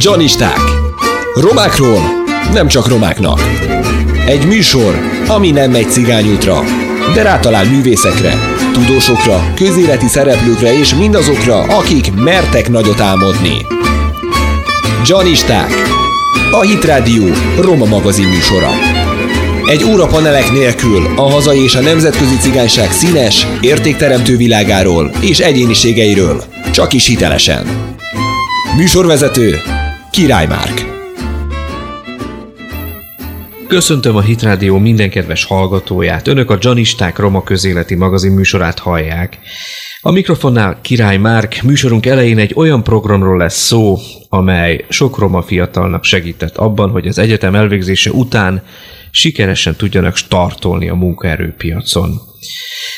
Janisták. Romákról nem csak romáknak. Egy műsor, ami nem megy cigányútra, de rátalál művészekre, tudósokra, közéleti szereplőkre és mindazokra, akik mertek nagyot álmodni. Janisták. A Hit Radio Roma magazin műsora. Egy óra panelek nélkül a hazai és a nemzetközi cigányság színes, értékteremtő világáról és egyéniségeiről, csak is hitelesen. Műsorvezető Király Márk. Köszöntöm a Hitrádió minden kedves hallgatóját. Önök a Janisták Roma közéleti magazin műsorát hallják. A mikrofonnál Király Márk, műsorunk elején egy olyan programról lesz szó, amely sok roma fiatalnak segített abban, hogy az egyetem elvégzése után sikeresen tudjanak startolni a munkaerőpiacon.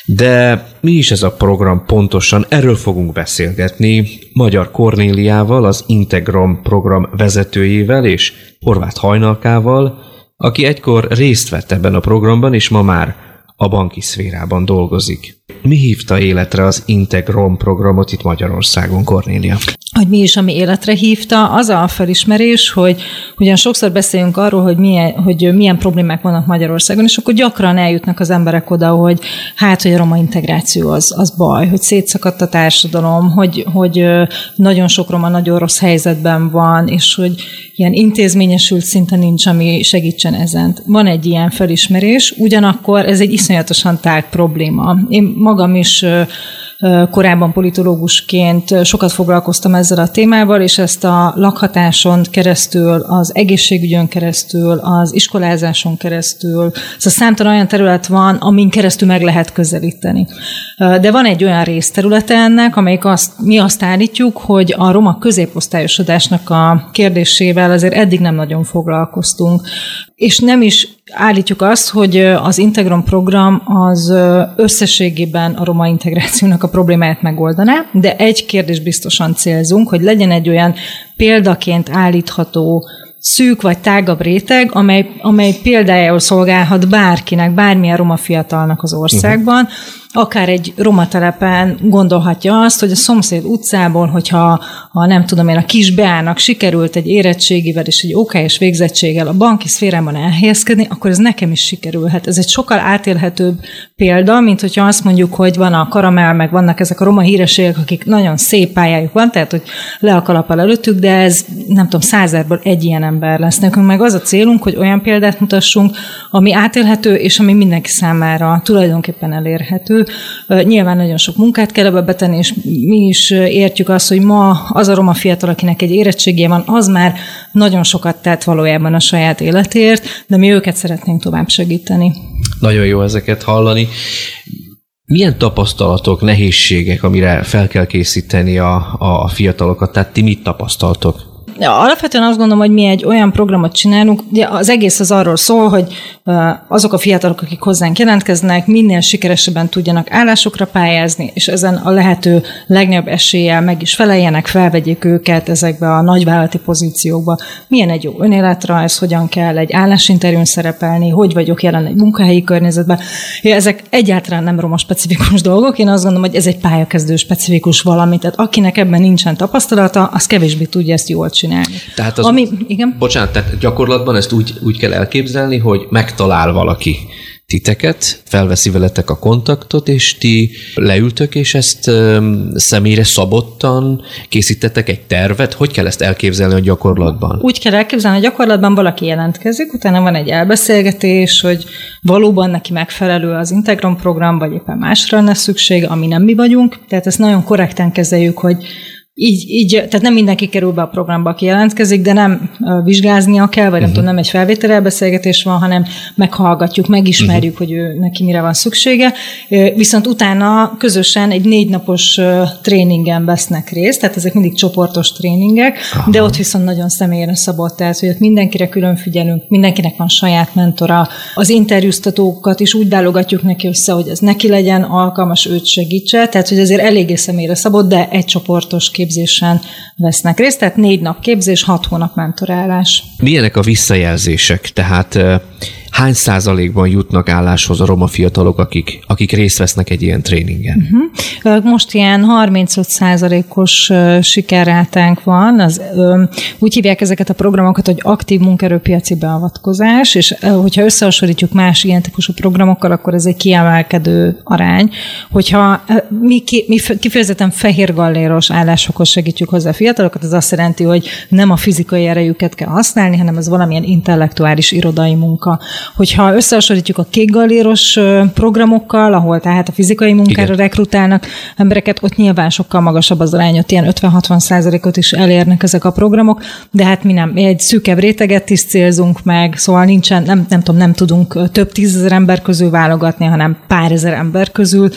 De mi is ez a program pontosan? Erről fogunk beszélgetni Magyar Kornéliával, az Integrom program vezetőjével és Horváth Hajnalkával, aki egykor részt vett ebben a programban, és ma már a banki szférában dolgozik. Mi hívta életre az Integrom programot itt Magyarországon, Kornélia? Hogy mi is, ami életre hívta, az a felismerés, hogy ugyan sokszor beszélünk arról, hogy milyen, hogy milyen problémák vannak Magyarországon, és akkor gyakran eljutnak az emberek oda, hogy hát, hogy a roma integráció az, az baj, hogy szétszakadt a társadalom, hogy, hogy nagyon sok roma nagyon rossz helyzetben van, és hogy ilyen intézményesült szinten nincs, ami segítsen ezen. Van egy ilyen felismerés, ugyanakkor ez egy iszonyatosan tág probléma. Én magam is korábban politológusként sokat foglalkoztam ezzel a témával, és ezt a lakhatáson keresztül, az egészségügyön keresztül, az iskolázáson keresztül, szóval számtalan olyan terület van, amin keresztül meg lehet közelíteni. De van egy olyan részterülete ennek, amelyik azt, mi azt állítjuk, hogy a roma középosztályosodásnak a kérdésével azért eddig nem nagyon foglalkoztunk. És nem is állítjuk azt, hogy az Integron program az összességében a roma integrációnak a problémáját megoldaná, de egy kérdés biztosan célzunk, hogy legyen egy olyan példaként állítható szűk vagy tágabb réteg, amely, amely példájául szolgálhat bárkinek, bármilyen roma fiatalnak az országban, uh-huh akár egy roma telepen gondolhatja azt, hogy a szomszéd utcából, hogyha ha nem tudom én, a kis Beának sikerült egy érettségivel és egy OKS végzettséggel a banki szférában elhelyezkedni, akkor ez nekem is sikerülhet. Ez egy sokkal átélhetőbb példa, mint hogyha azt mondjuk, hogy van a karamell, meg vannak ezek a roma hírességek, akik nagyon szép pályájuk van, tehát hogy le a kalappal előttük, de ez nem tudom, százerből egy ilyen ember lesz. Nekünk meg az a célunk, hogy olyan példát mutassunk, ami átélhető, és ami mindenki számára tulajdonképpen elérhető, Nyilván nagyon sok munkát kell ebbe betenni, és mi is értjük azt, hogy ma az a roma fiatal, akinek egy érettségje van, az már nagyon sokat tett valójában a saját életért, de mi őket szeretnénk tovább segíteni. Nagyon jó ezeket hallani. Milyen tapasztalatok, nehézségek, amire fel kell készíteni a, a fiatalokat? Tehát ti mit tapasztaltok? Ja, alapvetően azt gondolom, hogy mi egy olyan programot csinálunk, ugye az egész az arról szól, hogy azok a fiatalok, akik hozzánk jelentkeznek, minél sikeresebben tudjanak állásokra pályázni, és ezen a lehető legnagyobb eséllyel meg is feleljenek, felvegyék őket ezekbe a nagyvállalati pozíciókba. Milyen egy jó önéletrajz, hogyan kell egy állásinterjún szerepelni, hogy vagyok jelen egy munkahelyi környezetben. Ja, ezek egyáltalán nem roma specifikus dolgok, én azt gondolom, hogy ez egy pályakezdő specifikus valami, tehát akinek ebben nincsen tapasztalata, az kevésbé tudja ezt jól csinálni csinálni. Tehát az, Ami, igen? Bocsánat, tehát gyakorlatban ezt úgy, úgy kell elképzelni, hogy megtalál valaki titeket, felveszi veletek a kontaktot, és ti leültök, és ezt um, személyre szabottan készítettek egy tervet? Hogy kell ezt elképzelni a gyakorlatban? Úgy kell elképzelni, a gyakorlatban valaki jelentkezik, utána van egy elbeszélgetés, hogy valóban neki megfelelő az Integron program, vagy éppen másra lenne szükség, ami nem mi vagyunk. Tehát ezt nagyon korrekten kezeljük, hogy így, így, tehát nem mindenki kerül be a programba, aki jelentkezik, de nem vizsgáznia kell, vagy nem uh-huh. tudom, nem egy felvételelbeszélgetés van, hanem meghallgatjuk, megismerjük, uh-huh. hogy ő, neki mire van szüksége. Viszont utána közösen egy négy napos tréningen vesznek részt, tehát ezek mindig csoportos tréningek, Aha. de ott viszont nagyon személyre szabott, tehát hogy ott mindenkire külön figyelünk, mindenkinek van saját mentora. Az interjúztatókat is úgy válogatjuk neki össze, hogy ez neki legyen alkalmas, őt segítse, tehát hogy azért eléggé személyre szabott, de egy csoportos képzésen vesznek részt, tehát négy nap képzés, hat hónap mentorálás. Milyenek a visszajelzések? Tehát hány százalékban jutnak álláshoz a roma fiatalok, akik, akik részt vesznek egy ilyen tréningen? Uh-huh. Most ilyen 35 százalékos sikerrátánk van. Az, úgy hívják ezeket a programokat, hogy aktív munkerőpiaci beavatkozás, és hogyha összehasonlítjuk más ilyen típusú programokkal, akkor ez egy kiemelkedő arány. Hogyha mi, mi kifejezetten fehér galléros állásokhoz segítjük hozzá a fiatalokat, ez azt jelenti, hogy nem a fizikai erejüket kell használni, hanem ez valamilyen intellektuális irodai munka. Hogyha összehasonlítjuk a kékgaléros programokkal, ahol tehát a fizikai munkára Igen. rekrutálnak embereket, ott nyilván sokkal magasabb az arány, ott ilyen 50-60 százalékot is elérnek ezek a programok, de hát mi nem, egy szűkebb réteget is célzunk meg, szóval nincsen, nem, nem tudom, nem tudunk több tízezer ember közül válogatni, hanem pár ezer ember közül,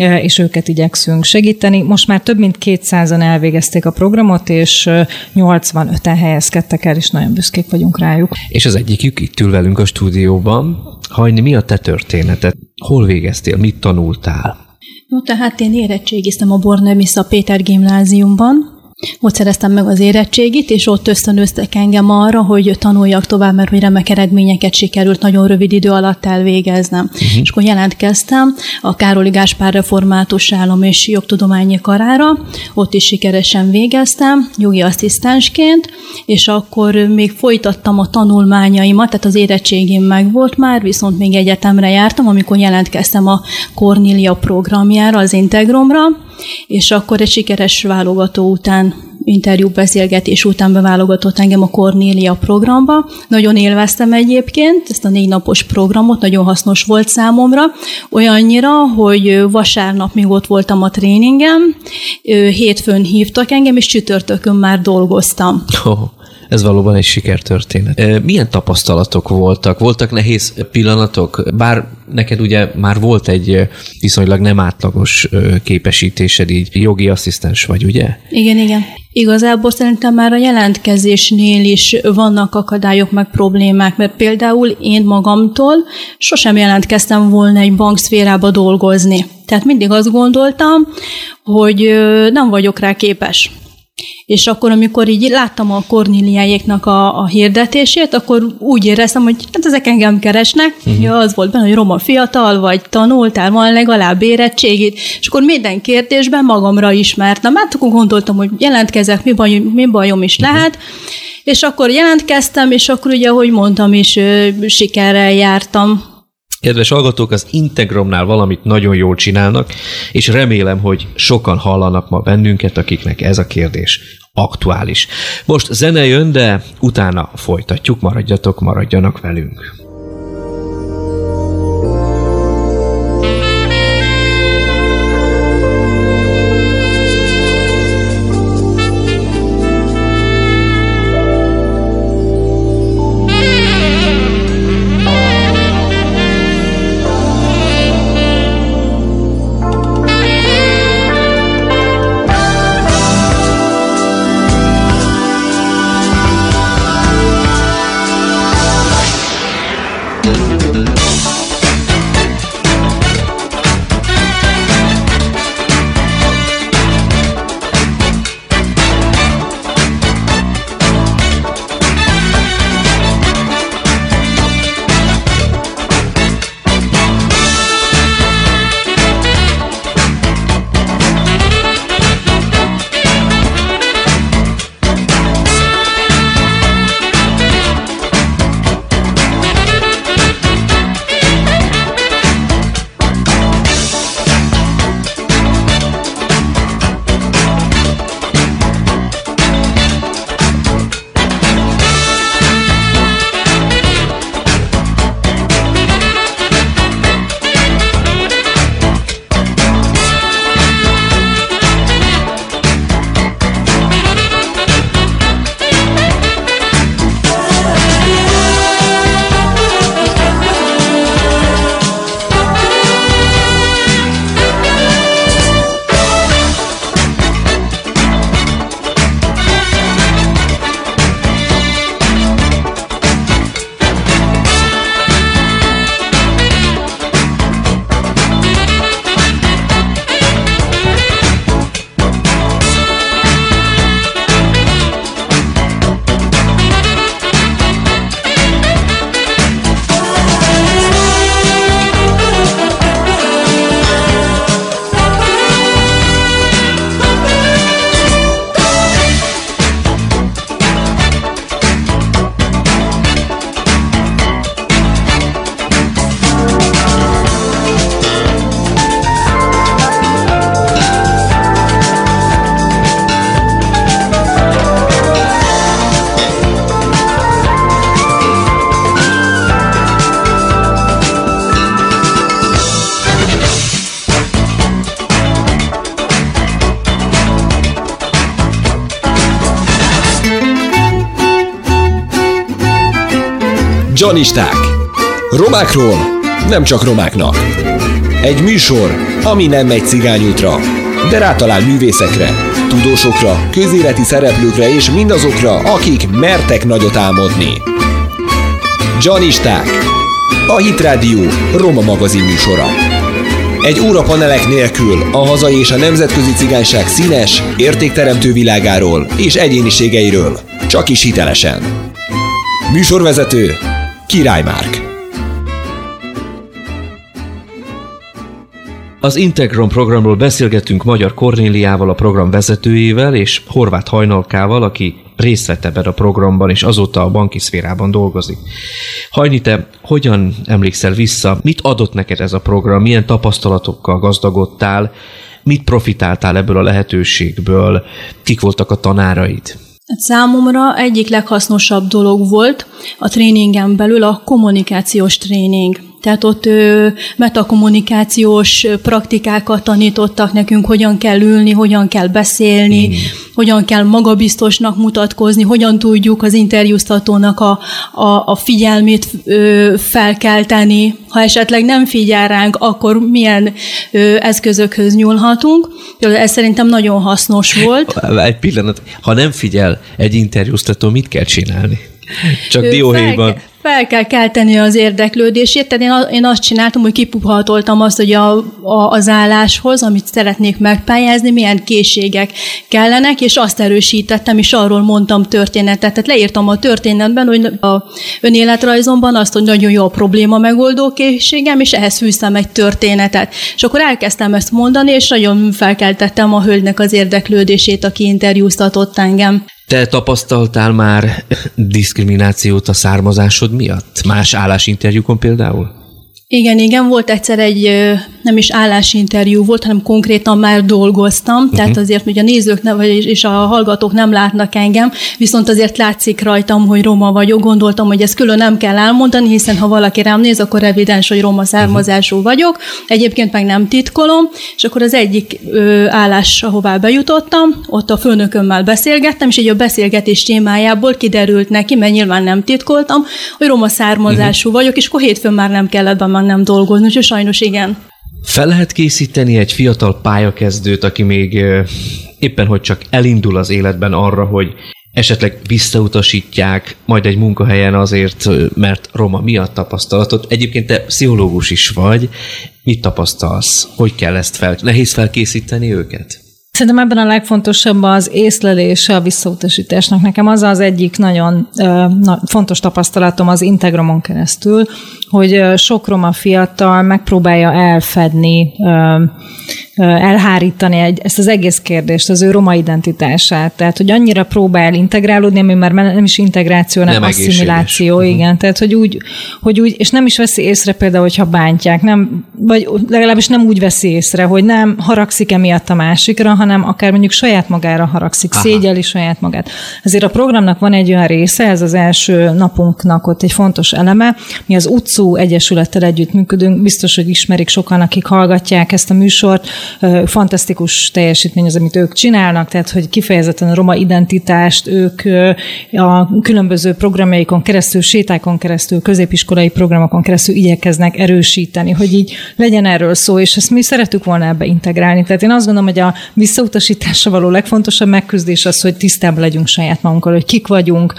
és őket igyekszünk segíteni. Most már több mint 200-an elvégezték a programot, és 85-en helyezkedtek el, és nagyon büszkék vagyunk rájuk. És az egyikük itt ül velünk a stúdióban. Hajni, mi a te történeted? Hol végeztél? Mit tanultál? No, tehát én érettségiztem a Bornemisza Péter gimnáziumban, ott szereztem meg az érettségit, és ott ösztönöztek engem arra, hogy tanuljak tovább, mert hogy remek eredményeket sikerült nagyon rövid idő alatt elvégeznem. Uh-huh. És akkor jelentkeztem a Károli Gáspár Református Állam és Jogtudományi Karára, ott is sikeresen végeztem, jogi asszisztensként, és akkor még folytattam a tanulmányaimat, tehát az érettségim meg volt már, viszont még egyetemre jártam, amikor jelentkeztem a Cornelia programjára, az Integromra, és akkor egy sikeres válogató után interjú beszélgetés után beválogatott engem a Cornélia programba. Nagyon élveztem egyébként ezt a négy napos programot, nagyon hasznos volt számomra. Olyannyira, hogy vasárnap még ott voltam a tréningem, hétfőn hívtak engem, és csütörtökön már dolgoztam. Oh ez valóban egy sikertörténet. Milyen tapasztalatok voltak? Voltak nehéz pillanatok? Bár neked ugye már volt egy viszonylag nem átlagos képesítésed, így jogi asszisztens vagy, ugye? Igen, igen. Igazából szerintem már a jelentkezésnél is vannak akadályok meg problémák, mert például én magamtól sosem jelentkeztem volna egy bankszférába dolgozni. Tehát mindig azt gondoltam, hogy nem vagyok rá képes. És akkor, amikor így láttam a Kornéliájéknak a, a hirdetését, akkor úgy éreztem, hogy hát ezek engem keresnek. Uh-huh. Ja, az volt benne, hogy roma fiatal vagy, tanultál, van legalább érettségét, és akkor minden kérdésben magamra ismertem. Hát akkor gondoltam, hogy jelentkezek, mi, baj, mi bajom is uh-huh. lehet. És akkor jelentkeztem, és akkor ugye, ahogy mondtam is, sikerrel jártam Kedves hallgatók, az Integromnál valamit nagyon jól csinálnak, és remélem, hogy sokan hallanak ma bennünket, akiknek ez a kérdés aktuális. Most zene jön, de utána folytatjuk, maradjatok, maradjanak velünk. Janisták. Romákról nem csak romáknak. Egy műsor, ami nem megy cigányútra, de rátalál művészekre, tudósokra, közéleti szereplőkre és mindazokra, akik mertek nagyot álmodni. Janisták. A Hit Radio Roma magazin műsora. Egy óra panelek nélkül a hazai és a nemzetközi cigányság színes, értékteremtő világáról és egyéniségeiről. Csak is hitelesen. Műsorvezető Király Márk. Az Integron programról beszélgettünk Magyar Kornéliával, a program vezetőjével, és Horváth Hajnalkával, aki részt vett ebben a programban, és azóta a banki szférában dolgozik. Hajni, te hogyan emlékszel vissza? Mit adott neked ez a program? Milyen tapasztalatokkal gazdagodtál? Mit profitáltál ebből a lehetőségből? Kik voltak a tanáraid? Számomra egyik leghasznosabb dolog volt a tréningen belül a kommunikációs tréning. Tehát ott ö, metakommunikációs praktikákat tanítottak nekünk, hogyan kell ülni, hogyan kell beszélni, mm. hogyan kell magabiztosnak mutatkozni, hogyan tudjuk az interjúztatónak a, a, a figyelmét ö, felkelteni. Ha esetleg nem figyel ránk, akkor milyen ö, eszközökhöz nyúlhatunk. Ez szerintem nagyon hasznos volt. Egy pillanat, ha nem figyel egy interjúztató, mit kell csinálni? Csak dióhéjban. Fel, fel kell kelteni az érdeklődését, tehát én, én azt csináltam, hogy kipuhatoltam azt, hogy a, a, az álláshoz, amit szeretnék megpályázni, milyen készségek kellenek, és azt erősítettem, és arról mondtam történetet. Tehát leírtam a történetben, hogy a önéletrajzomban azt, hogy nagyon jó a probléma megoldó készségem, és ehhez fűztem egy történetet. És akkor elkezdtem ezt mondani, és nagyon felkeltettem a hölgynek az érdeklődését, aki interjúztatott engem. Te tapasztaltál már diszkriminációt a származásod miatt? Más állásinterjúkon például? Igen, igen, volt egyszer egy nem is állásinterjú volt, hanem konkrétan már dolgoztam, uh-huh. tehát azért, hogy a nézők ne, vagy, és a hallgatók nem látnak engem, viszont azért látszik rajtam, hogy roma vagyok. Gondoltam, hogy ezt külön nem kell elmondani, hiszen ha valaki rám néz, akkor evidens, hogy roma származású uh-huh. vagyok. Egyébként meg nem titkolom, és akkor az egyik ö, állás, ahová bejutottam, ott a főnökömmel beszélgettem, és egy a beszélgetés témájából kiderült neki, mert nyilván nem titkoltam, hogy roma származású uh-huh. vagyok, és akkor hétfőn már nem kellett be nem dolgozni, úgyhogy sajnos igen. Fel lehet készíteni egy fiatal pályakezdőt, aki még éppen hogy csak elindul az életben arra, hogy esetleg visszautasítják majd egy munkahelyen azért, mert roma miatt tapasztalatot. Egyébként te pszichológus is vagy. Mit tapasztalsz? Hogy kell ezt fel? Nehéz felkészíteni őket? Szerintem ebben a legfontosabb az észlelése a visszautasításnak. Nekem az az egyik nagyon na, fontos tapasztalatom az Integromon keresztül, hogy sok roma fiatal megpróbálja elfedni, elhárítani egy, ezt az egész kérdést, az ő roma identitását. Tehát, hogy annyira próbál integrálódni, ami már nem is integráció, hanem nem asszimiláció, uh-huh. igen. Tehát, hogy úgy, hogy úgy, és nem is veszi észre például, hogyha bántják, nem, vagy legalábbis nem úgy veszi észre, hogy nem haragszik emiatt a másikra, hanem akár mondjuk saját magára haragszik, Aha. szégyeli saját magát. Ezért a programnak van egy olyan része, ez az első napunknak ott egy fontos eleme, mi az utcú Egyesülettel együttműködünk, biztos, hogy ismerik sokan, akik hallgatják ezt a műsort, fantasztikus teljesítmény az, amit ők csinálnak, tehát hogy kifejezetten a roma identitást ők a különböző programjaikon keresztül, sétákon keresztül, középiskolai programokon keresztül igyekeznek erősíteni, hogy így legyen erről szó, és ezt mi szeretük volna ebbe integrálni. Tehát én azt gondolom, hogy a visszautasításra való legfontosabb megküzdés az, hogy tisztában legyünk saját magunkkal, hogy kik vagyunk,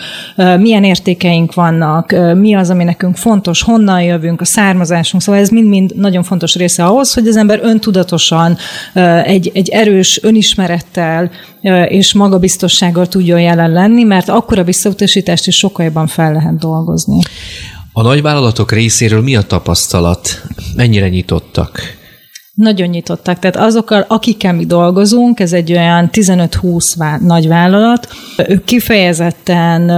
milyen értékeink vannak, mi az, ami nekünk fontos, honnan jövünk, a származásunk. Szóval ez mind-mind nagyon fontos része ahhoz, hogy az ember öntudatosan, egy, egy erős önismerettel és magabiztossággal tudjon jelen lenni, mert akkor a visszautasítást is sokkal jobban fel lehet dolgozni. A nagyvállalatok részéről mi a tapasztalat? Mennyire nyitottak? Nagyon nyitottak. Tehát azokkal, akikkel mi dolgozunk, ez egy olyan 15-20 nagy vállalat, ők kifejezetten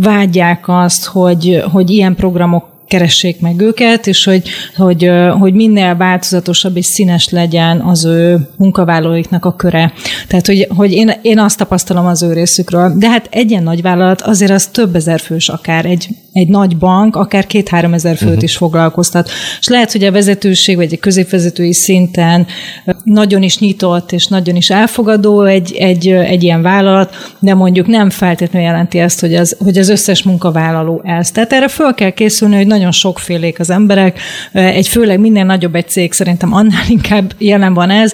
vágyják azt, hogy, hogy ilyen programok keressék meg őket, és hogy, hogy, hogy minél változatosabb és színes legyen az ő munkavállalóiknak a köre. Tehát, hogy, hogy én, én azt tapasztalom az ő részükről. De hát egy ilyen nagy vállalat azért az több ezer fős akár, egy, egy nagy bank akár két-három ezer főt uh-huh. is foglalkoztat. És lehet, hogy a vezetőség vagy egy középvezetői szinten nagyon is nyitott és nagyon is elfogadó egy, egy, egy ilyen vállalat, de mondjuk nem feltétlenül jelenti ezt, hogy az, hogy az összes munkavállaló ez. Tehát erre föl kell készülni, hogy nagyon sokfélék az emberek, egy főleg minél nagyobb egy cég szerintem annál inkább jelen van ez,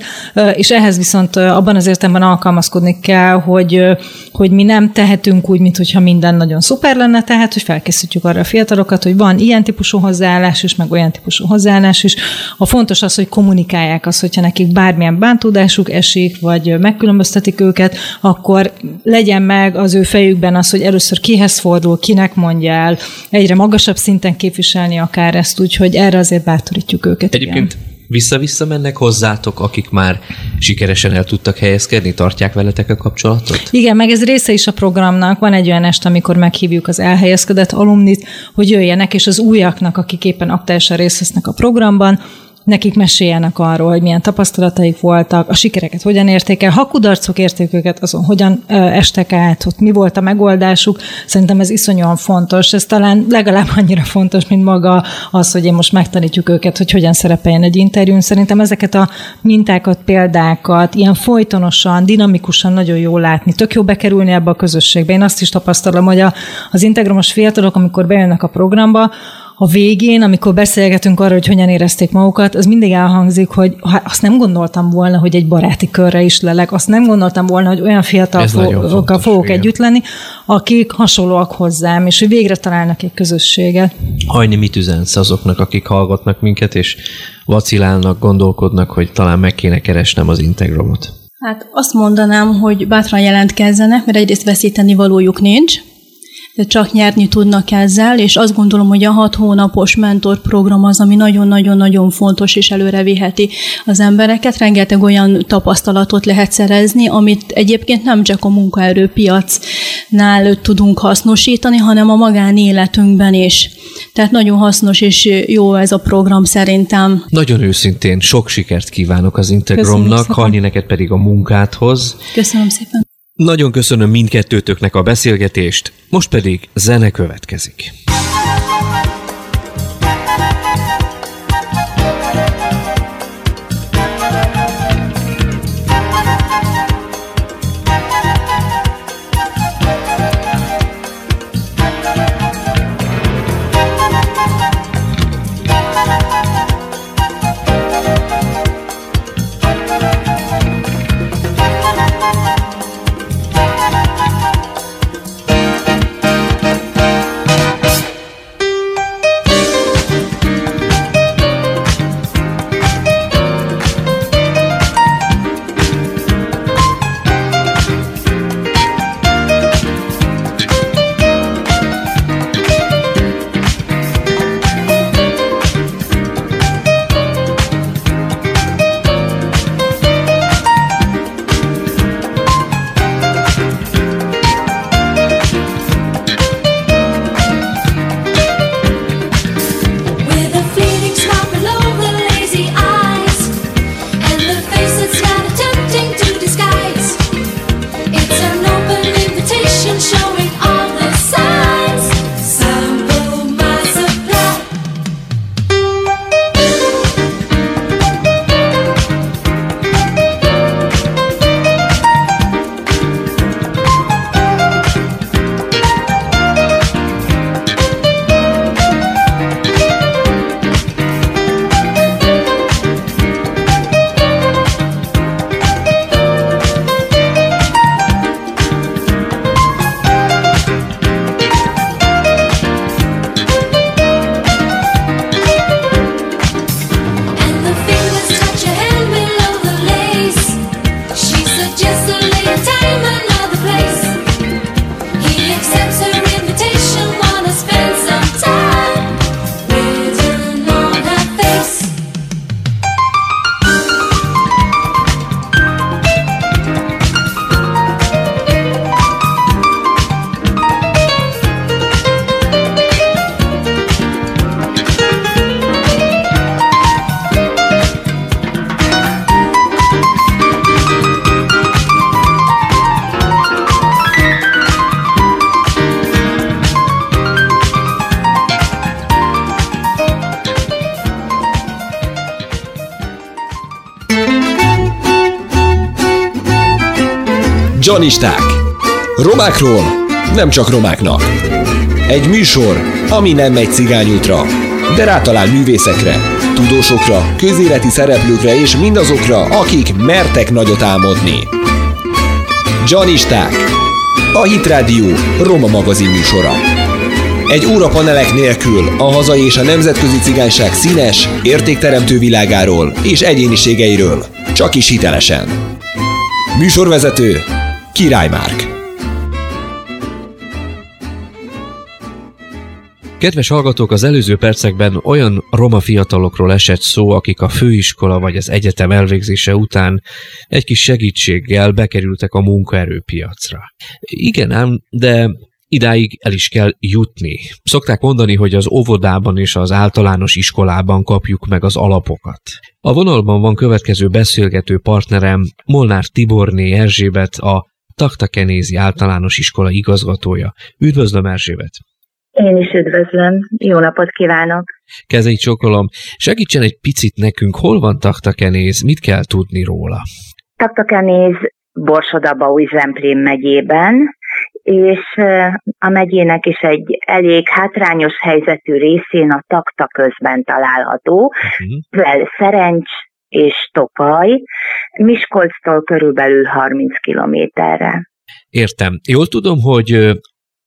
és ehhez viszont abban az értelemben alkalmazkodni kell, hogy, hogy mi nem tehetünk úgy, mintha minden nagyon szuper lenne, tehát hogy felkészítjük arra a fiatalokat, hogy van ilyen típusú hozzáállás is, meg olyan típusú hozzáállás is. A fontos az, hogy kommunikálják azt, hogyha nekik bármilyen bántódásuk esik, vagy megkülönböztetik őket, akkor legyen meg az ő fejükben az, hogy először kihez fordul, kinek mondja el, egyre magasabb szinten képviselni akár ezt, úgyhogy erre azért bátorítjuk őket. Egyébként igen. vissza-vissza mennek hozzátok, akik már sikeresen el tudtak helyezkedni, tartják veletek a kapcsolatot? Igen, meg ez része is a programnak. Van egy olyan est, amikor meghívjuk az elhelyezkedett alumnit, hogy jöjjenek, és az újaknak, akik éppen aktuálisan részt vesznek a programban, nekik meséljenek arról, hogy milyen tapasztalataik voltak, a sikereket hogyan érték el, ha kudarcok érték őket, azon hogyan estek át, hogy mi volt a megoldásuk. Szerintem ez iszonyúan fontos. Ez talán legalább annyira fontos, mint maga az, hogy én most megtanítjuk őket, hogy hogyan szerepeljen egy interjún. Szerintem ezeket a mintákat, példákat ilyen folytonosan, dinamikusan nagyon jól látni, tök jó bekerülni ebbe a közösségbe. Én azt is tapasztalom, hogy a, az integramos fiatalok, amikor bejönnek a programba, a végén, amikor beszélgetünk arról, hogy hogyan érezték magukat, az mindig elhangzik, hogy azt nem gondoltam volna, hogy egy baráti körre is lelek, azt nem gondoltam volna, hogy olyan fiatalokkal fogok igen. együtt lenni, akik hasonlóak hozzám, és hogy végre találnak egy közösséget. Hajni, mit üzensz azoknak, akik hallgatnak minket, és vacilálnak, gondolkodnak, hogy talán meg kéne keresnem az Integromot? Hát azt mondanám, hogy bátran jelentkezzenek, mert egyrészt veszíteni valójuk nincs, csak nyerni tudnak ezzel, és azt gondolom, hogy a hat hónapos mentorprogram az, ami nagyon-nagyon-nagyon fontos és előre viheti az embereket. Rengeteg olyan tapasztalatot lehet szerezni, amit egyébként nem csak a munkaerőpiacnál tudunk hasznosítani, hanem a magánéletünkben is. Tehát nagyon hasznos és jó ez a program szerintem. Nagyon őszintén sok sikert kívánok az Integromnak, Halni neked pedig a munkádhoz. Köszönöm szépen. Nagyon köszönöm mindkettőtöknek a beszélgetést, most pedig zene következik. Janisták. Romákról nem csak romáknak. Egy műsor, ami nem megy cigányútra, de rátalál művészekre, tudósokra, közéleti szereplőkre és mindazokra, akik mertek nagyot álmodni. Janisták. A Hit Radio Roma magazin műsora. Egy óra panelek nélkül a hazai és a nemzetközi cigányság színes, értékteremtő világáról és egyéniségeiről. Csak is hitelesen. Műsorvezető Király Márk. Kedves hallgatók, az előző percekben olyan roma fiatalokról esett szó, akik a főiskola vagy az egyetem elvégzése után egy kis segítséggel bekerültek a munkaerőpiacra. Igen ám, de idáig el is kell jutni. Szokták mondani, hogy az óvodában és az általános iskolában kapjuk meg az alapokat. A vonalban van következő beszélgető partnerem, Molnár Tiborné Erzsébet, a Taktakenézi általános iskola igazgatója. Üdvözlöm Erzsébet! Én is üdvözlöm, jó napot kívánok! Kezeit csokolom, segítsen egy picit nekünk, hol van Taktakenéz, mit kell tudni róla? Taktakenéz Borsodaba Zemplén megyében, és a megyének is egy elég hátrányos helyzetű részén a Takta közben található, uh-huh. Szerencs és Topaj, Miskolctól körülbelül 30 kilométerre. Értem. Jól tudom, hogy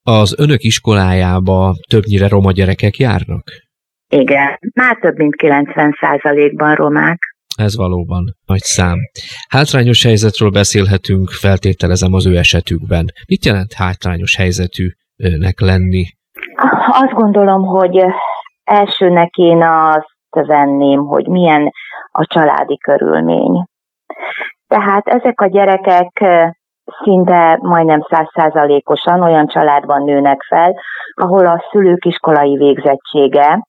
az önök iskolájába többnyire roma gyerekek járnak? Igen, már több mint 90%-ban romák. Ez valóban nagy szám. Hátrányos helyzetről beszélhetünk, feltételezem az ő esetükben. Mit jelent hátrányos helyzetűnek lenni? Azt gondolom, hogy elsőnek én azt venném, hogy milyen a családi körülmény. Tehát ezek a gyerekek szinte majdnem százszázalékosan olyan családban nőnek fel, ahol a szülők iskolai végzettsége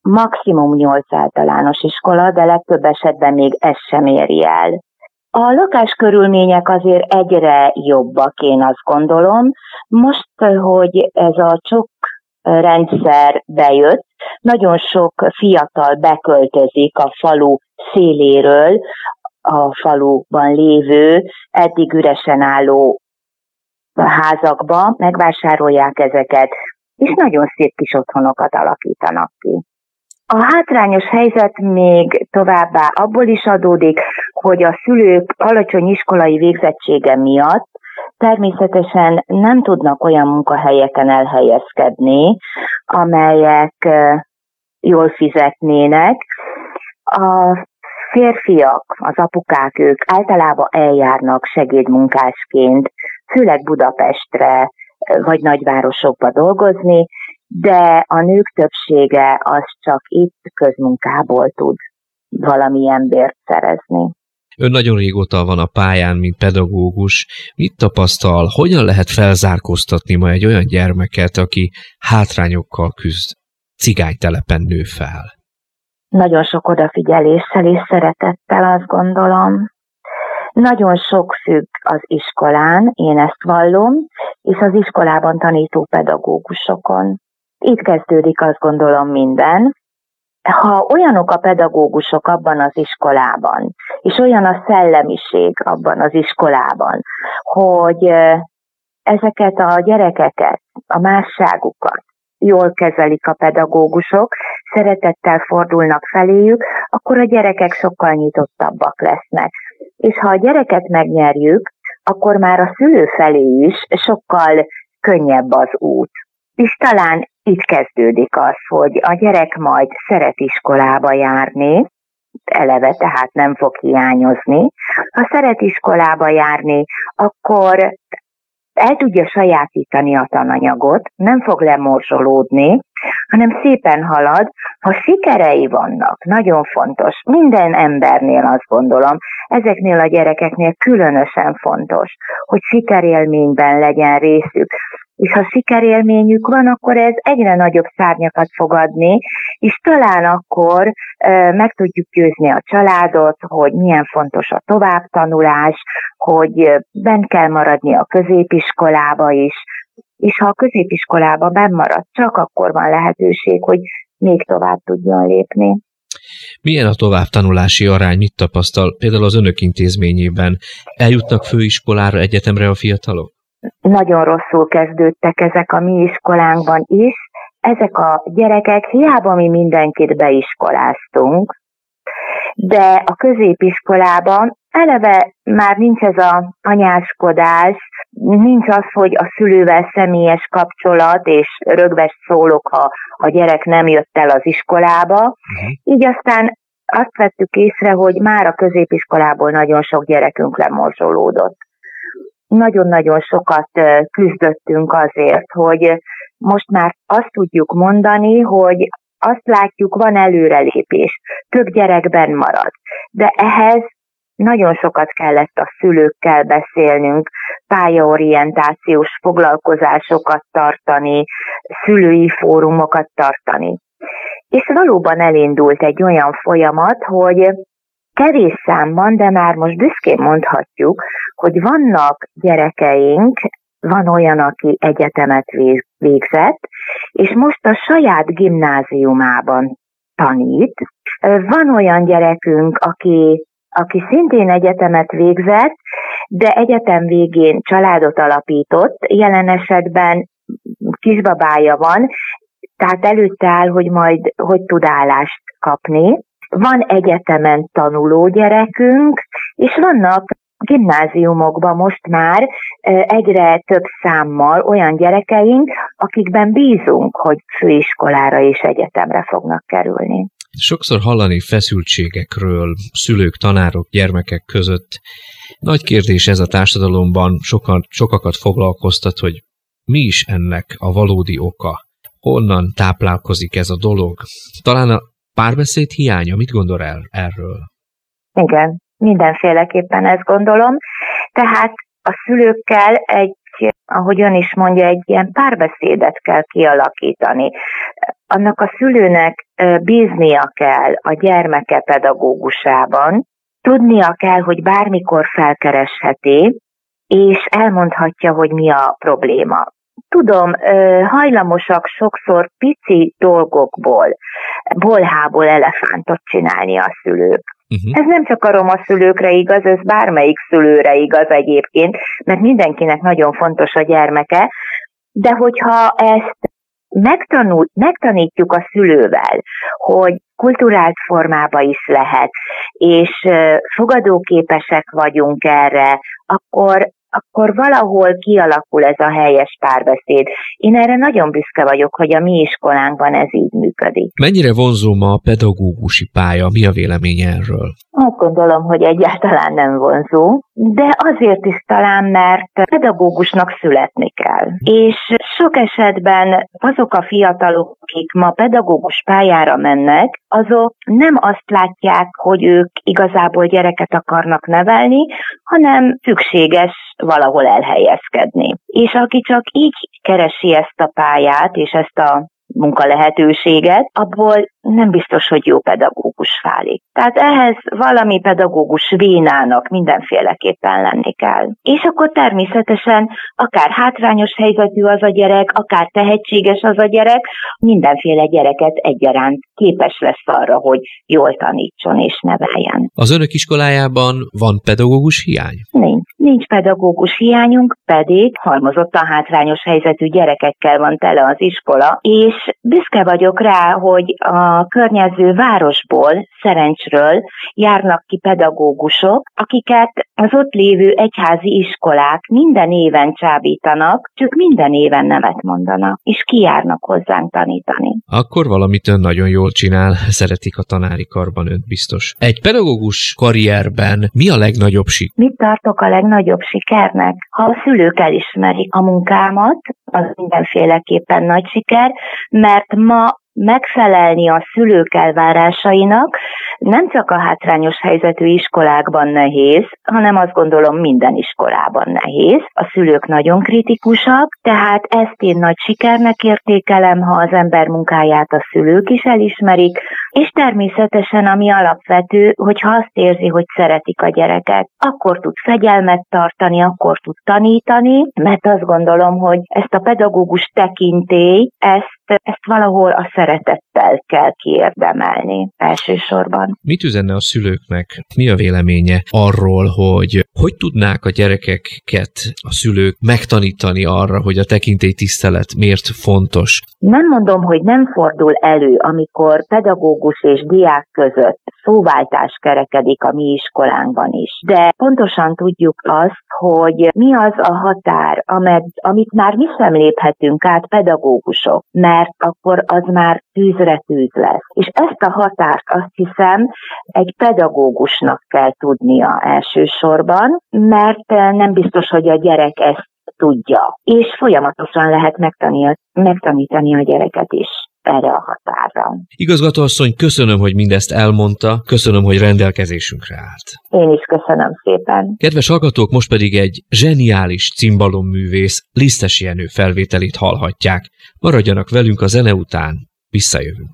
maximum 8 általános iskola, de legtöbb esetben még ez sem éri el. A lakáskörülmények azért egyre jobbak, én azt gondolom. Most, hogy ez a csok rendszer bejött, nagyon sok fiatal beköltözik a falu széléről a faluban lévő, eddig üresen álló házakba, megvásárolják ezeket, és nagyon szép kis otthonokat alakítanak ki. A hátrányos helyzet még továbbá abból is adódik, hogy a szülők alacsony iskolai végzettsége miatt természetesen nem tudnak olyan munkahelyeken elhelyezkedni, amelyek jól fizetnének. A férfiak, az apukák, ők általában eljárnak segédmunkásként, főleg Budapestre vagy nagyvárosokba dolgozni, de a nők többsége az csak itt közmunkából tud valamilyen bért szerezni. Ön nagyon régóta van a pályán, mint pedagógus. Mit tapasztal, hogyan lehet felzárkóztatni ma egy olyan gyermeket, aki hátrányokkal küzd, cigánytelepen nő fel? Nagyon sok odafigyeléssel és szeretettel azt gondolom. Nagyon sok függ az iskolán, én ezt vallom, és az iskolában tanító pedagógusokon. Itt kezdődik azt gondolom minden. Ha olyanok a pedagógusok abban az iskolában, és olyan a szellemiség abban az iskolában, hogy ezeket a gyerekeket, a másságukat jól kezelik a pedagógusok, szeretettel fordulnak feléjük, akkor a gyerekek sokkal nyitottabbak lesznek. És ha a gyereket megnyerjük, akkor már a szülő felé is sokkal könnyebb az út. És talán itt kezdődik az, hogy a gyerek majd szeret iskolába járni, eleve, tehát nem fog hiányozni. Ha szeret iskolába járni, akkor el tudja sajátítani a tananyagot, nem fog lemorzsolódni, hanem szépen halad, ha sikerei vannak, nagyon fontos, minden embernél azt gondolom, ezeknél a gyerekeknél különösen fontos, hogy sikerélményben legyen részük, és ha sikerélményük van, akkor ez egyre nagyobb szárnyakat fog adni, és talán akkor e, meg tudjuk győzni a családot, hogy milyen fontos a továbbtanulás, hogy bent kell maradni a középiskolába is, és ha a középiskolába benn csak akkor van lehetőség, hogy még tovább tudjon lépni. Milyen a továbbtanulási arány, mit tapasztal például az önök intézményében? Eljutnak főiskolára, egyetemre a fiatalok? Nagyon rosszul kezdődtek ezek a mi iskolánkban is. Ezek a gyerekek, hiába mi mindenkit beiskoláztunk, de a középiskolában eleve már nincs ez a anyáskodás, nincs az, hogy a szülővel személyes kapcsolat, és rögves szólok, ha a gyerek nem jött el az iskolába. Uh-huh. Így aztán azt vettük észre, hogy már a középiskolából nagyon sok gyerekünk lemorzsolódott. Nagyon-nagyon sokat küzdöttünk azért, hogy most már azt tudjuk mondani, hogy azt látjuk, van előrelépés, több gyerekben marad. De ehhez nagyon sokat kellett a szülőkkel beszélnünk, pályaorientációs foglalkozásokat tartani, szülői fórumokat tartani. És valóban elindult egy olyan folyamat, hogy kevés számban, de már most büszkén mondhatjuk, hogy vannak gyerekeink, van olyan, aki egyetemet végzett, és most a saját gimnáziumában tanít. Van olyan gyerekünk, aki aki szintén egyetemet végzett, de egyetem végén családot alapított, jelen esetben kisbabája van, tehát előtte áll, hogy majd hogy tud állást kapni. Van egyetemen tanuló gyerekünk, és vannak gimnáziumokban most már egyre több számmal olyan gyerekeink, akikben bízunk, hogy főiskolára és egyetemre fognak kerülni. Sokszor hallani feszültségekről, szülők, tanárok, gyermekek között. Nagy kérdés ez a társadalomban, sokan, sokakat foglalkoztat, hogy mi is ennek a valódi oka. Honnan táplálkozik ez a dolog? Talán a párbeszéd hiánya, mit gondol el erről? Igen, mindenféleképpen ezt gondolom. Tehát a szülőkkel egy ahogy ön is mondja, egy ilyen párbeszédet kell kialakítani. Annak a szülőnek bíznia kell a gyermeke pedagógusában, tudnia kell, hogy bármikor felkeresheti, és elmondhatja, hogy mi a probléma. Tudom, hajlamosak sokszor pici dolgokból, bolhából elefántot csinálni a szülők. Uh-huh. Ez nem csak a roma szülőkre igaz, ez bármelyik szülőre igaz egyébként, mert mindenkinek nagyon fontos a gyermeke, de hogyha ezt megtanul, megtanítjuk a szülővel, hogy kulturált formába is lehet, és fogadóképesek vagyunk erre, akkor akkor valahol kialakul ez a helyes párbeszéd. Én erre nagyon büszke vagyok, hogy a mi iskolánkban ez így működik. Mennyire vonzó ma a pedagógusi pálya? Mi a vélemény erről? Azt gondolom, hogy egyáltalán nem vonzó, de azért is talán, mert pedagógusnak születni kell. És sok esetben azok a fiatalok, akik ma pedagógus pályára mennek, azok nem azt látják, hogy ők igazából gyereket akarnak nevelni, hanem szükséges valahol elhelyezkedni. És aki csak így keresi ezt a pályát és ezt a munka lehetőséget, abból nem biztos, hogy jó pedagógus válik. Tehát ehhez valami pedagógus vénának mindenféleképpen lenni kell. És akkor természetesen akár hátrányos helyzetű az a gyerek, akár tehetséges az a gyerek, mindenféle gyereket egyaránt képes lesz arra, hogy jól tanítson és neveljen. Az önök iskolájában van pedagógus hiány? Nincs. Nincs pedagógus hiányunk, pedig halmozottan hátrányos helyzetű gyerekekkel van tele az iskola, és büszke vagyok rá, hogy a környező városból, Szerencsről járnak ki pedagógusok, akiket az ott lévő egyházi iskolák minden éven csábítanak, csak minden éven nemet mondanak, és kijárnak hozzánk tanítani. Akkor valamit ön nagyon jól csinál, szeretik a tanári karban önt biztos. Egy pedagógus karrierben mi a legnagyobb sik? Mit tartok a legnagyobb sikernek. Ha a szülők elismerik a munkámat, az mindenféleképpen nagy siker, mert ma megfelelni a szülők elvárásainak nem csak a hátrányos helyzetű iskolákban nehéz, hanem azt gondolom minden iskolában nehéz. A szülők nagyon kritikusak, tehát ezt én nagy sikernek értékelem, ha az ember munkáját a szülők is elismerik, És természetesen, ami alapvető, hogyha azt érzi, hogy szeretik a gyerekek, akkor tud fegyelmet tartani, akkor tud tanítani, mert azt gondolom, hogy ezt a pedagógus tekintély, ezt ezt valahol a szeretettel kell kiérdemelni elsősorban. Mit üzenne a szülőknek? Mi a véleménye arról, hogy hogy tudnák a gyerekeket, a szülők megtanítani arra, hogy a tekintély tisztelet miért fontos? Nem mondom, hogy nem fordul elő, amikor pedagógus és diák között szóváltás kerekedik a mi iskolánkban is. De pontosan tudjuk azt, hogy mi az a határ, amit már mi sem léphetünk át pedagógusok, mert akkor az már tűzre tűz lesz. És ezt a hatást azt hiszem egy pedagógusnak kell tudnia elsősorban, mert nem biztos, hogy a gyerek ezt tudja. És folyamatosan lehet megtanítani a gyereket is erre a határra. Igazgatóasszony, köszönöm, hogy mindezt elmondta, köszönöm, hogy rendelkezésünkre állt. Én is köszönöm szépen. Kedves hallgatók, most pedig egy zseniális cimbalom-művész Lisztes Jenő felvételét hallhatják. Maradjanak velünk a zene után, visszajövünk.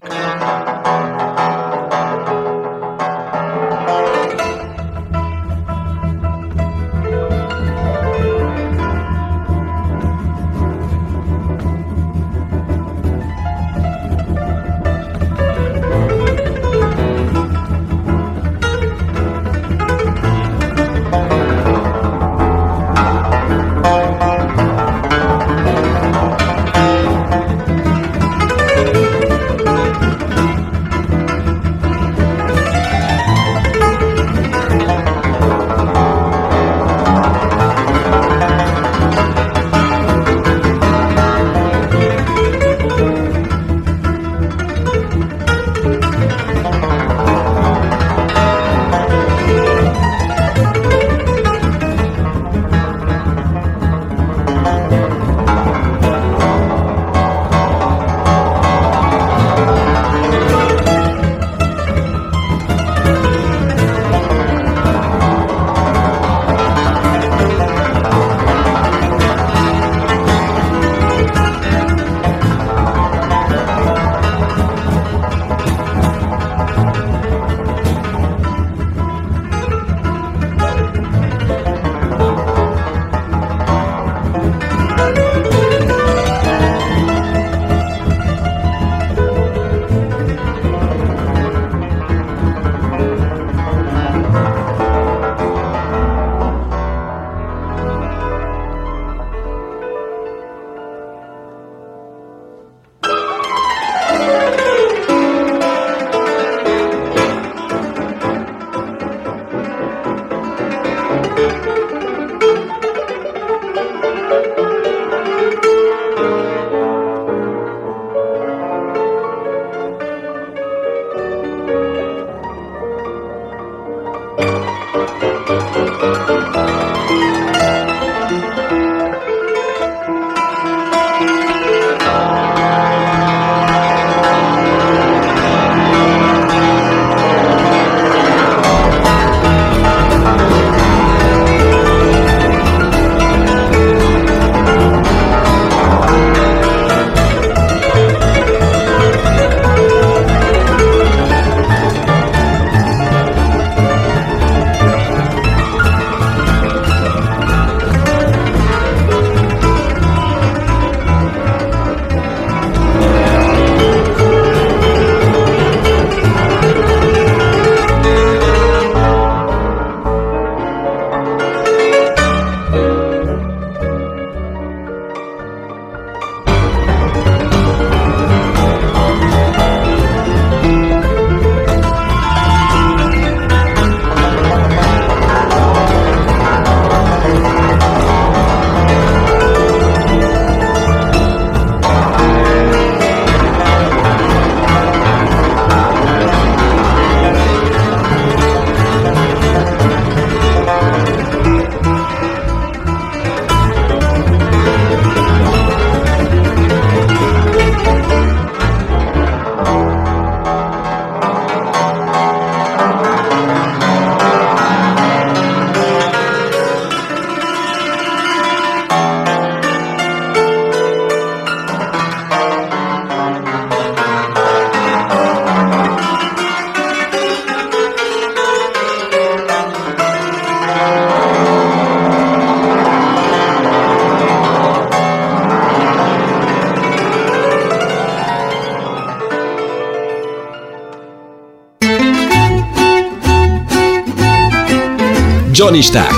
Janisták.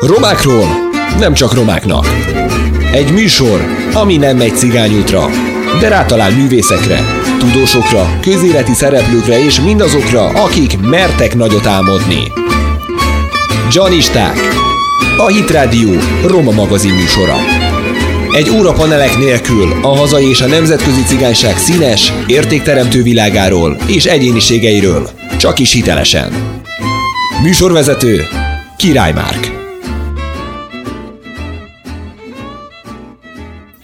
Romákról nem csak romáknak. Egy műsor, ami nem megy cigányútra, de rátalál művészekre, tudósokra, közéleti szereplőkre és mindazokra, akik mertek nagyot álmodni. Janisták. A Hit Radio Roma magazin műsora. Egy óra panelek nélkül a hazai és a nemzetközi cigányság színes, értékteremtő világáról és egyéniségeiről. Csak is hitelesen. Műsorvezető Király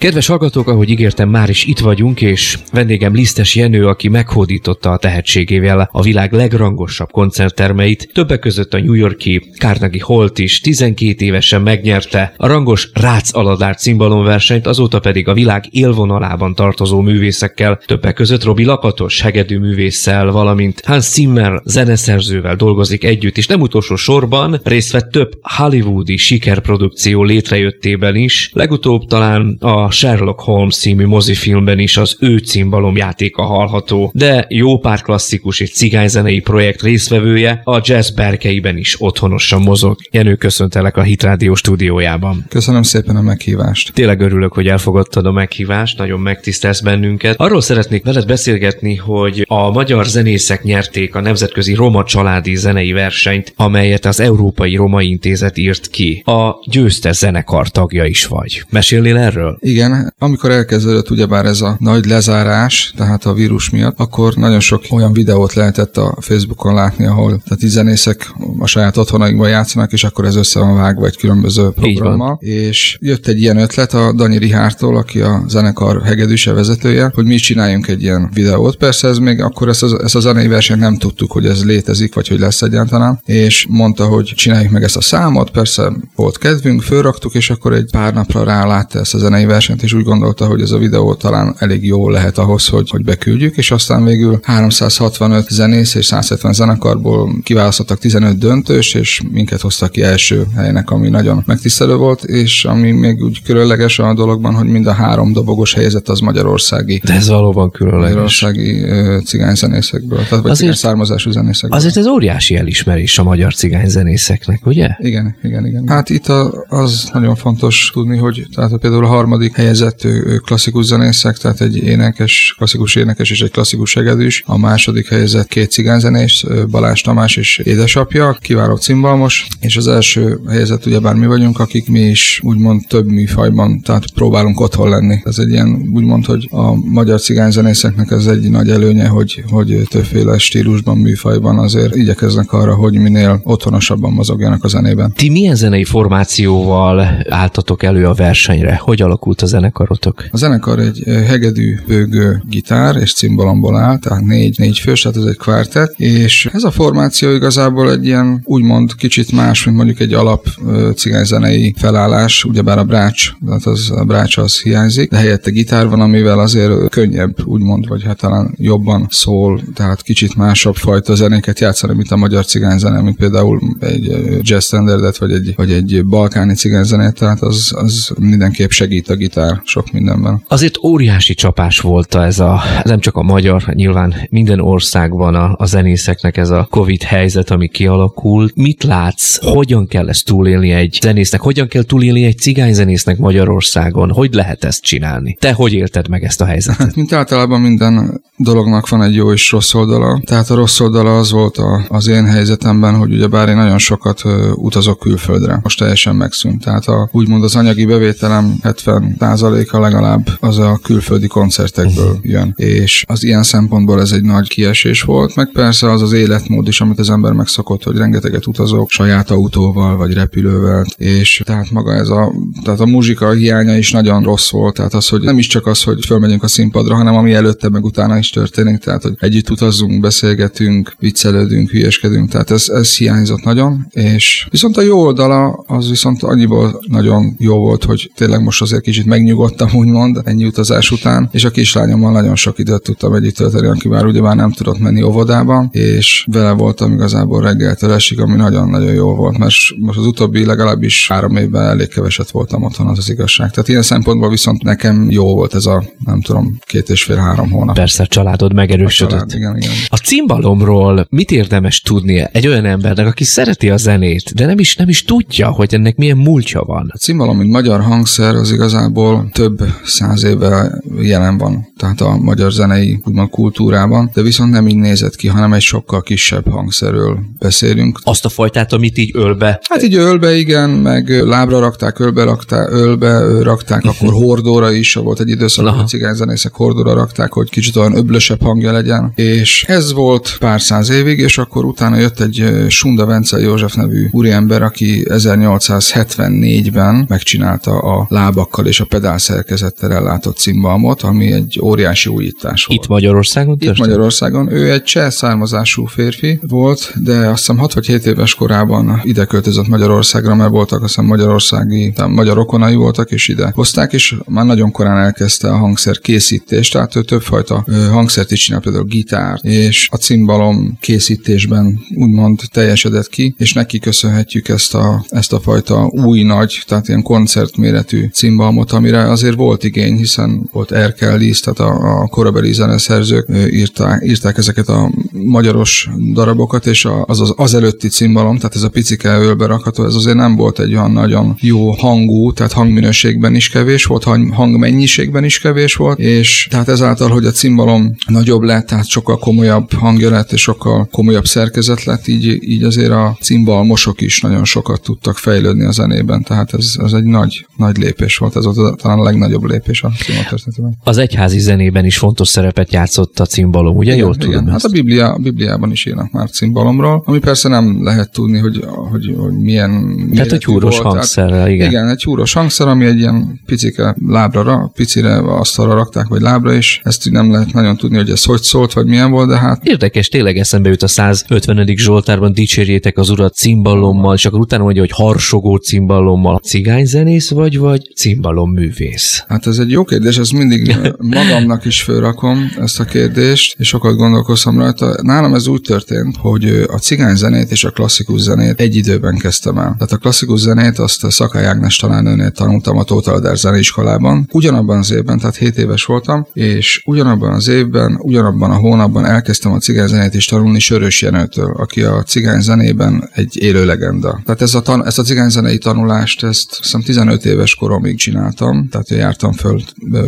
Kedves hallgatók, ahogy ígértem, már is itt vagyunk, és vendégem Lisztes Jenő, aki meghódította a tehetségével a világ legrangosabb koncerttermeit, többek között a New Yorki Carnegie Holt is 12 évesen megnyerte. A rangos Rácz Aladár cimbalonversenyt, azóta pedig a világ élvonalában tartozó művészekkel, többek között Robi Lakatos hegedű művésszel, valamint Hans Zimmer zeneszerzővel dolgozik együtt, és nem utolsó sorban részt vett több hollywoodi sikerprodukció létrejöttében is, legutóbb talán a Sherlock Holmes című mozifilmben is az ő címbalom játéka hallható, de jó pár klasszikus és cigányzenei projekt résztvevője a jazz berkeiben is otthonosan mozog. Jenő, köszöntelek a Hit Radio stúdiójában. Köszönöm szépen a meghívást. Tényleg örülök, hogy elfogadtad a meghívást, nagyon megtisztelsz bennünket. Arról szeretnék veled beszélgetni, hogy a magyar zenészek nyerték a Nemzetközi Roma Családi Zenei Versenyt, amelyet az Európai Roma Intézet írt ki. A győztes zenekar tagja is vagy. Mesélnél erről? Igen, igen, amikor elkezdődött ugyebár ez a nagy lezárás, tehát a vírus miatt, akkor nagyon sok olyan videót lehetett a Facebookon látni, ahol a zenészek a saját otthonaikban játszanak, és akkor ez össze van vágva egy különböző programmal. És jött egy ilyen ötlet a Dani Rihártól, aki a zenekar hegedűse vezetője, hogy mi csináljunk egy ilyen videót. Persze ez még akkor ezt a, ezt a zenei versenyt nem tudtuk, hogy ez létezik, vagy hogy lesz egyáltalán, és mondta, hogy csináljuk meg ezt a számot, persze volt kedvünk, fölraktuk, és akkor egy pár napra rálátta ezt a zenei versenyt, versenyt, és úgy gondolta, hogy ez a videó talán elég jó lehet ahhoz, hogy, hogy beküldjük, és aztán végül 365 zenész és 170 zenekarból kiválasztottak 15 döntős, és minket hoztak ki első helynek, ami nagyon megtisztelő volt, és ami még úgy különleges a dologban, hogy mind a három dobogos helyzet az magyarországi. De ez valóban különleges. Magyarországi cigányzenészekből, tehát vagy azért, származású zenészekből. Azért ez óriási elismerés a magyar cigányzenészeknek, ugye? Igen, igen, igen. Hát itt a, az nagyon fontos tudni, hogy tehát például a harmadik helyezett klasszikus zenészek, tehát egy énekes, klasszikus énekes és egy klasszikus segedűs. A második helyezett két cigányzenész, Balázs Tamás és édesapja, kiváló cimbalmos, és az első helyezett ugyebár mi vagyunk, akik mi is úgymond több műfajban, tehát próbálunk otthon lenni. Ez egy ilyen, úgymond, hogy a magyar cigányzenészeknek ez egy nagy előnye, hogy, hogy többféle stílusban, műfajban azért igyekeznek arra, hogy minél otthonosabban mozogjanak a zenében. Ti milyen zenei formációval álltatok elő a versenyre? Hogy alakult a zenekarotok? A zenekar egy hegedű, bőgő, gitár és cimbalomból áll, tehát négy, négy fős, tehát ez egy kvártet, és ez a formáció igazából egy ilyen úgymond kicsit más, mint mondjuk egy alap cigányzenei felállás, ugyebár a brács, tehát az, a brács az hiányzik, de helyette gitár van, amivel azért könnyebb, úgymond, vagy hát talán jobban szól, tehát kicsit másabb fajta zenéket játszani, mint a magyar cigányzene, mint például egy jazz standardet, vagy egy, vagy egy balkáni cigányzenét, tehát az, az mindenképp segít a gitár gitár sok mindenben. Azért óriási csapás volt ez a, nem csak a magyar, nyilván minden országban a, a zenészeknek ez a Covid helyzet, ami kialakult. Mit látsz, hogyan kell ezt túlélni egy zenésznek, hogyan kell túlélni egy cigányzenésznek Magyarországon, hogy lehet ezt csinálni? Te hogy élted meg ezt a helyzetet? Hát, mint általában minden dolognak van egy jó és rossz oldala. Tehát a rossz oldala az volt a, az én helyzetemben, hogy ugye bár én nagyon sokat utazok külföldre, most teljesen megszűnt. Tehát a, úgymond az anyagi bevételem 70 százaléka legalább az a külföldi koncertekből jön. És az ilyen szempontból ez egy nagy kiesés volt, meg persze az az életmód is, amit az ember megszokott, hogy rengeteget utazok saját autóval vagy repülővel, és tehát maga ez a, tehát a muzsika hiánya is nagyon rossz volt, tehát az, hogy nem is csak az, hogy fölmegyünk a színpadra, hanem ami előtte meg utána is történik, tehát hogy együtt utazzunk, beszélgetünk, viccelődünk, hülyeskedünk, tehát ez, ez hiányzott nagyon, és viszont a jó oldala az viszont annyiból nagyon jó volt, hogy tényleg most azért kicsit megnyugodtam, úgymond, ennyi utazás után, és a kislányommal nagyon sok időt tudtam együtt tölteni, aki már ugye már nem tudott menni óvodába, és vele voltam igazából reggeltől esig, ami nagyon-nagyon jó volt, mert most az utóbbi legalábbis három évben elég keveset voltam otthon, az az igazság. Tehát ilyen szempontból viszont nekem jó volt ez a, nem tudom, két és fél-három hónap. Persze, a családod megerősödött. A, család, igen, igen. a cimbalomról mit érdemes tudnia egy olyan embernek, aki szereti a zenét, de nem is, nem is tudja, hogy ennek milyen múltja van? A cimbalom, mint magyar hangszer, az igazából több száz éve jelen van, tehát a magyar zenei úgymond kultúrában, de viszont nem így nézett ki, hanem egy sokkal kisebb hangszerről beszélünk. Azt a fajtát, amit így ölbe? Hát így ölbe, igen, meg lábra rakták, ölbe rakták, ölbe rakták, akkor hordóra is, volt egy időszak, hogy cigányzenészek hordóra rakták, hogy kicsit olyan öblösebb hangja legyen, és ez volt pár száz évig, és akkor utána jött egy Sunda Vence József nevű úriember, aki 1874-ben megcsinálta a lábakkal és a pedál szerkezettel ellátott cimbalmot, ami egy óriási újítás volt. Itt Magyarországon történt? Itt Magyarországon. Ő egy cseh származású férfi volt, de azt hiszem 6 vagy 7 éves korában ide költözött Magyarországra, mert voltak azt hiszem magyarországi, tehát magyar okonai voltak, és ide hozták, és már nagyon korán elkezdte a hangszer készítést, tehát ő többfajta hangszert is csinál, például gitárt, és a cimbalom készítésben úgymond teljesedett ki, és neki köszönhetjük ezt a, ezt a fajta új nagy, tehát ilyen koncertméretű cimbalmot, amire azért volt igény, hiszen volt Erkel Liszt, tehát a, a korabeli zeneszerzők írták, írták ezeket a magyaros darabokat, és az, az az előtti cimbalom, tehát ez a picike ölbe rakható, ez azért nem volt egy olyan nagyon jó hangú, tehát hangminőségben is kevés volt, hang, hangmennyiségben is kevés volt, és tehát ezáltal, hogy a cimbalom nagyobb lett, tehát sokkal komolyabb hangja lett, és sokkal komolyabb szerkezet lett, így, így azért a cimbalmosok is nagyon sokat tudtak fejlődni a zenében, tehát ez, ez egy nagy, nagy lépés volt, ez volt talán a legnagyobb lépés a cimbaltörténetben. Az egyházi zenében is fontos szerepet játszott a cimbalom, ugye? Igen, Jól igen. tudom. Hát a, Biblia, a Bibliában is írnak már cimbalomról, ami persze nem lehet tudni, hogy, hogy, hogy milyen Tehát egy húros volt. hangszerrel, igen. Igen, egy húros hangszer, ami egy ilyen picike lábra, picire asztalra rakták, vagy lábra, és ezt nem lehet nagyon tudni, hogy ez hogy szólt, vagy milyen volt, de hát... Érdekes, tényleg eszembe jut a 150. Zsoltárban dicsérjétek az urat cimbalommal, és akkor utána mondja, hogy harsogó cimbalommal. Cigányzenész vagy, vagy cimbalom művész? Hát ez egy jó kérdés, ezt mindig magamnak is fölrakom ezt a kérdést, és sokat gondolkoztam rajta. Nálam ez úgy történt, hogy a cigányzenét és a klasszikus zenét egy időben kezdtem el. Tehát a klasszikus zenét azt a Szakály Ágnes talánőnél tanultam a Tóth Alder zeneiskolában. Ugyanabban az évben, tehát 7 éves voltam, és ugyanabban az évben, ugyanabban a hónapban elkezdtem a cigányzenét is tanulni Sörös Jenőtől, aki a cigányzenében egy élő legenda. Tehát ez a, tan- ezt a cigányzenei tanulást, ezt hiszem 15 éves koromig csináltam, tehát jártam föl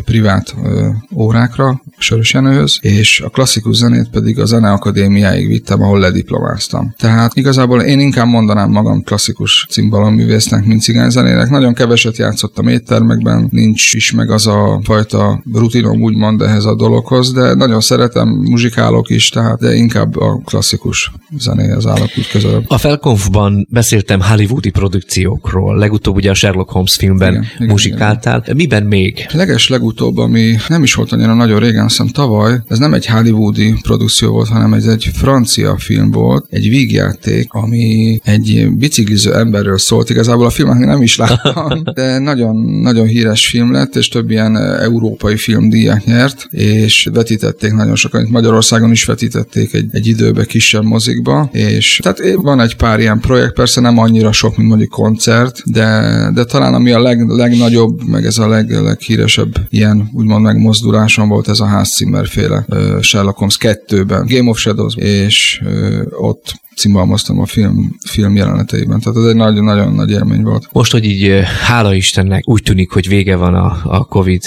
privát órákra Sörös Jenőhöz, és a klasszikus zenét pedig a Zeneakadémiáig vittem, ahol lediplomáztam. Tehát igazából én inkább mondanám magam klasszikus cimbalom-művésznek, mint cigányzenének. Nagyon keveset játszottam éttermekben, nincs is meg az a fajta rutinom úgymond ehhez a dologhoz, de nagyon szeretem, muzsikálok is, tehát de inkább a klasszikus zenéhez állok úgy közelebb. A Felkonfban beszéltem hollywoodi produkciókról, legutóbb ugye a Sherlock Holmes filmben igen, igen, muzsikáltál. Igen. Miben még? Leges legutóbb, ami nem is volt annyira nagyon régen, azt tavaly, ez nem egy hollywoodi produkció volt, hanem ez egy francia film volt, egy vígjáték, ami egy bicikliző emberről szólt. Igazából a filmet nem is láttam, de nagyon, nagyon híres film lett, és több ilyen európai filmdíjat nyert, és vetítették nagyon sokan. Magyarországon is vetítették egy, egy időbe kisebb mozikba, és tehát van egy pár ilyen projekt, persze nem annyira sok, mint mondjuk koncert, de, de talán ami a leg, legnagyobb, meg ez a leg, leghíresebb ilyen úgymond megmozdulásom volt ez a Hans Zimmer féle uh, Sherlock Holmes 2-ben, Game of Shadows, és uh, ott cimbalmaztam a film, film jeleneteiben. Tehát ez egy nagyon-nagyon nagy élmény volt. Most, hogy így hála Istennek úgy tűnik, hogy vége van a, a Covid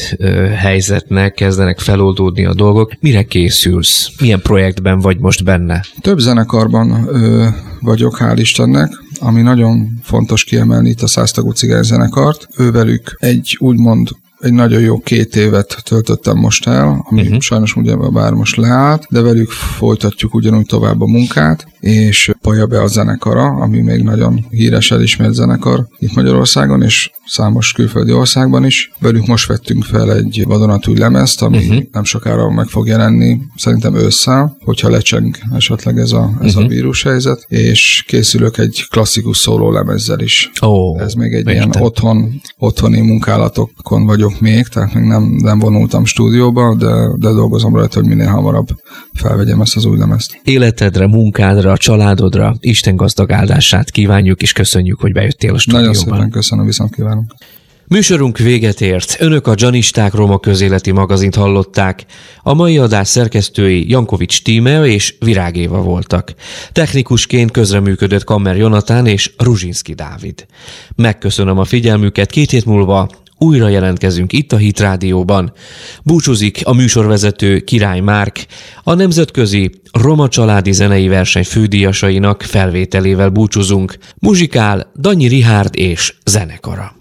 helyzetnek, kezdenek feloldódni a dolgok. Mire készülsz? Milyen projektben vagy most benne? Több zenekarban ö, vagyok, hál' Istennek ami nagyon fontos kiemelni itt a száztagú cigányzenekart. Ővelük egy úgymond egy nagyon jó két évet töltöttem most el, ami uh-huh. sajnos ugye bár most leállt, de velük folytatjuk ugyanúgy tovább a munkát, és Paja be a zenekara, ami még nagyon híres elismert zenekar itt Magyarországon, és számos külföldi országban is. Velük most vettünk fel egy vadonatúj lemezt, ami uh-huh. nem sokára meg fog jelenni, szerintem ősszel, hogyha lecseng esetleg ez a, ez uh-huh. a vírushelyzet, és készülök egy klasszikus szóló lemezzel is. Oh, ez még egy ilyen otthon, otthoni munkálatokon vagyok még, tehát még nem, nem vonultam stúdióba, de, de dolgozom rajta, hogy minél hamarabb felvegyem ezt az új lemezt. Életedre, munkádra, családodra Isten gazdag áldását kívánjuk, és köszönjük, hogy bejöttél a stúdióban. Nagyon szépen köszönöm, viszont kívánunk. Műsorunk véget ért. Önök a Janisták Roma közéleti magazint hallották. A mai adás szerkesztői Jankovics Tíme és Virágéva voltak. Technikusként közreműködött Kammer Jonatán és Ruzsinski Dávid. Megköszönöm a figyelmüket. Két hét múlva újra jelentkezünk itt a Hit Rádióban. Búcsúzik a műsorvezető Király Márk, a Nemzetközi Roma Családi Zenei Verseny fődíjasainak felvételével búcsúzunk. Muzsikál Danyi Rihárd és zenekara.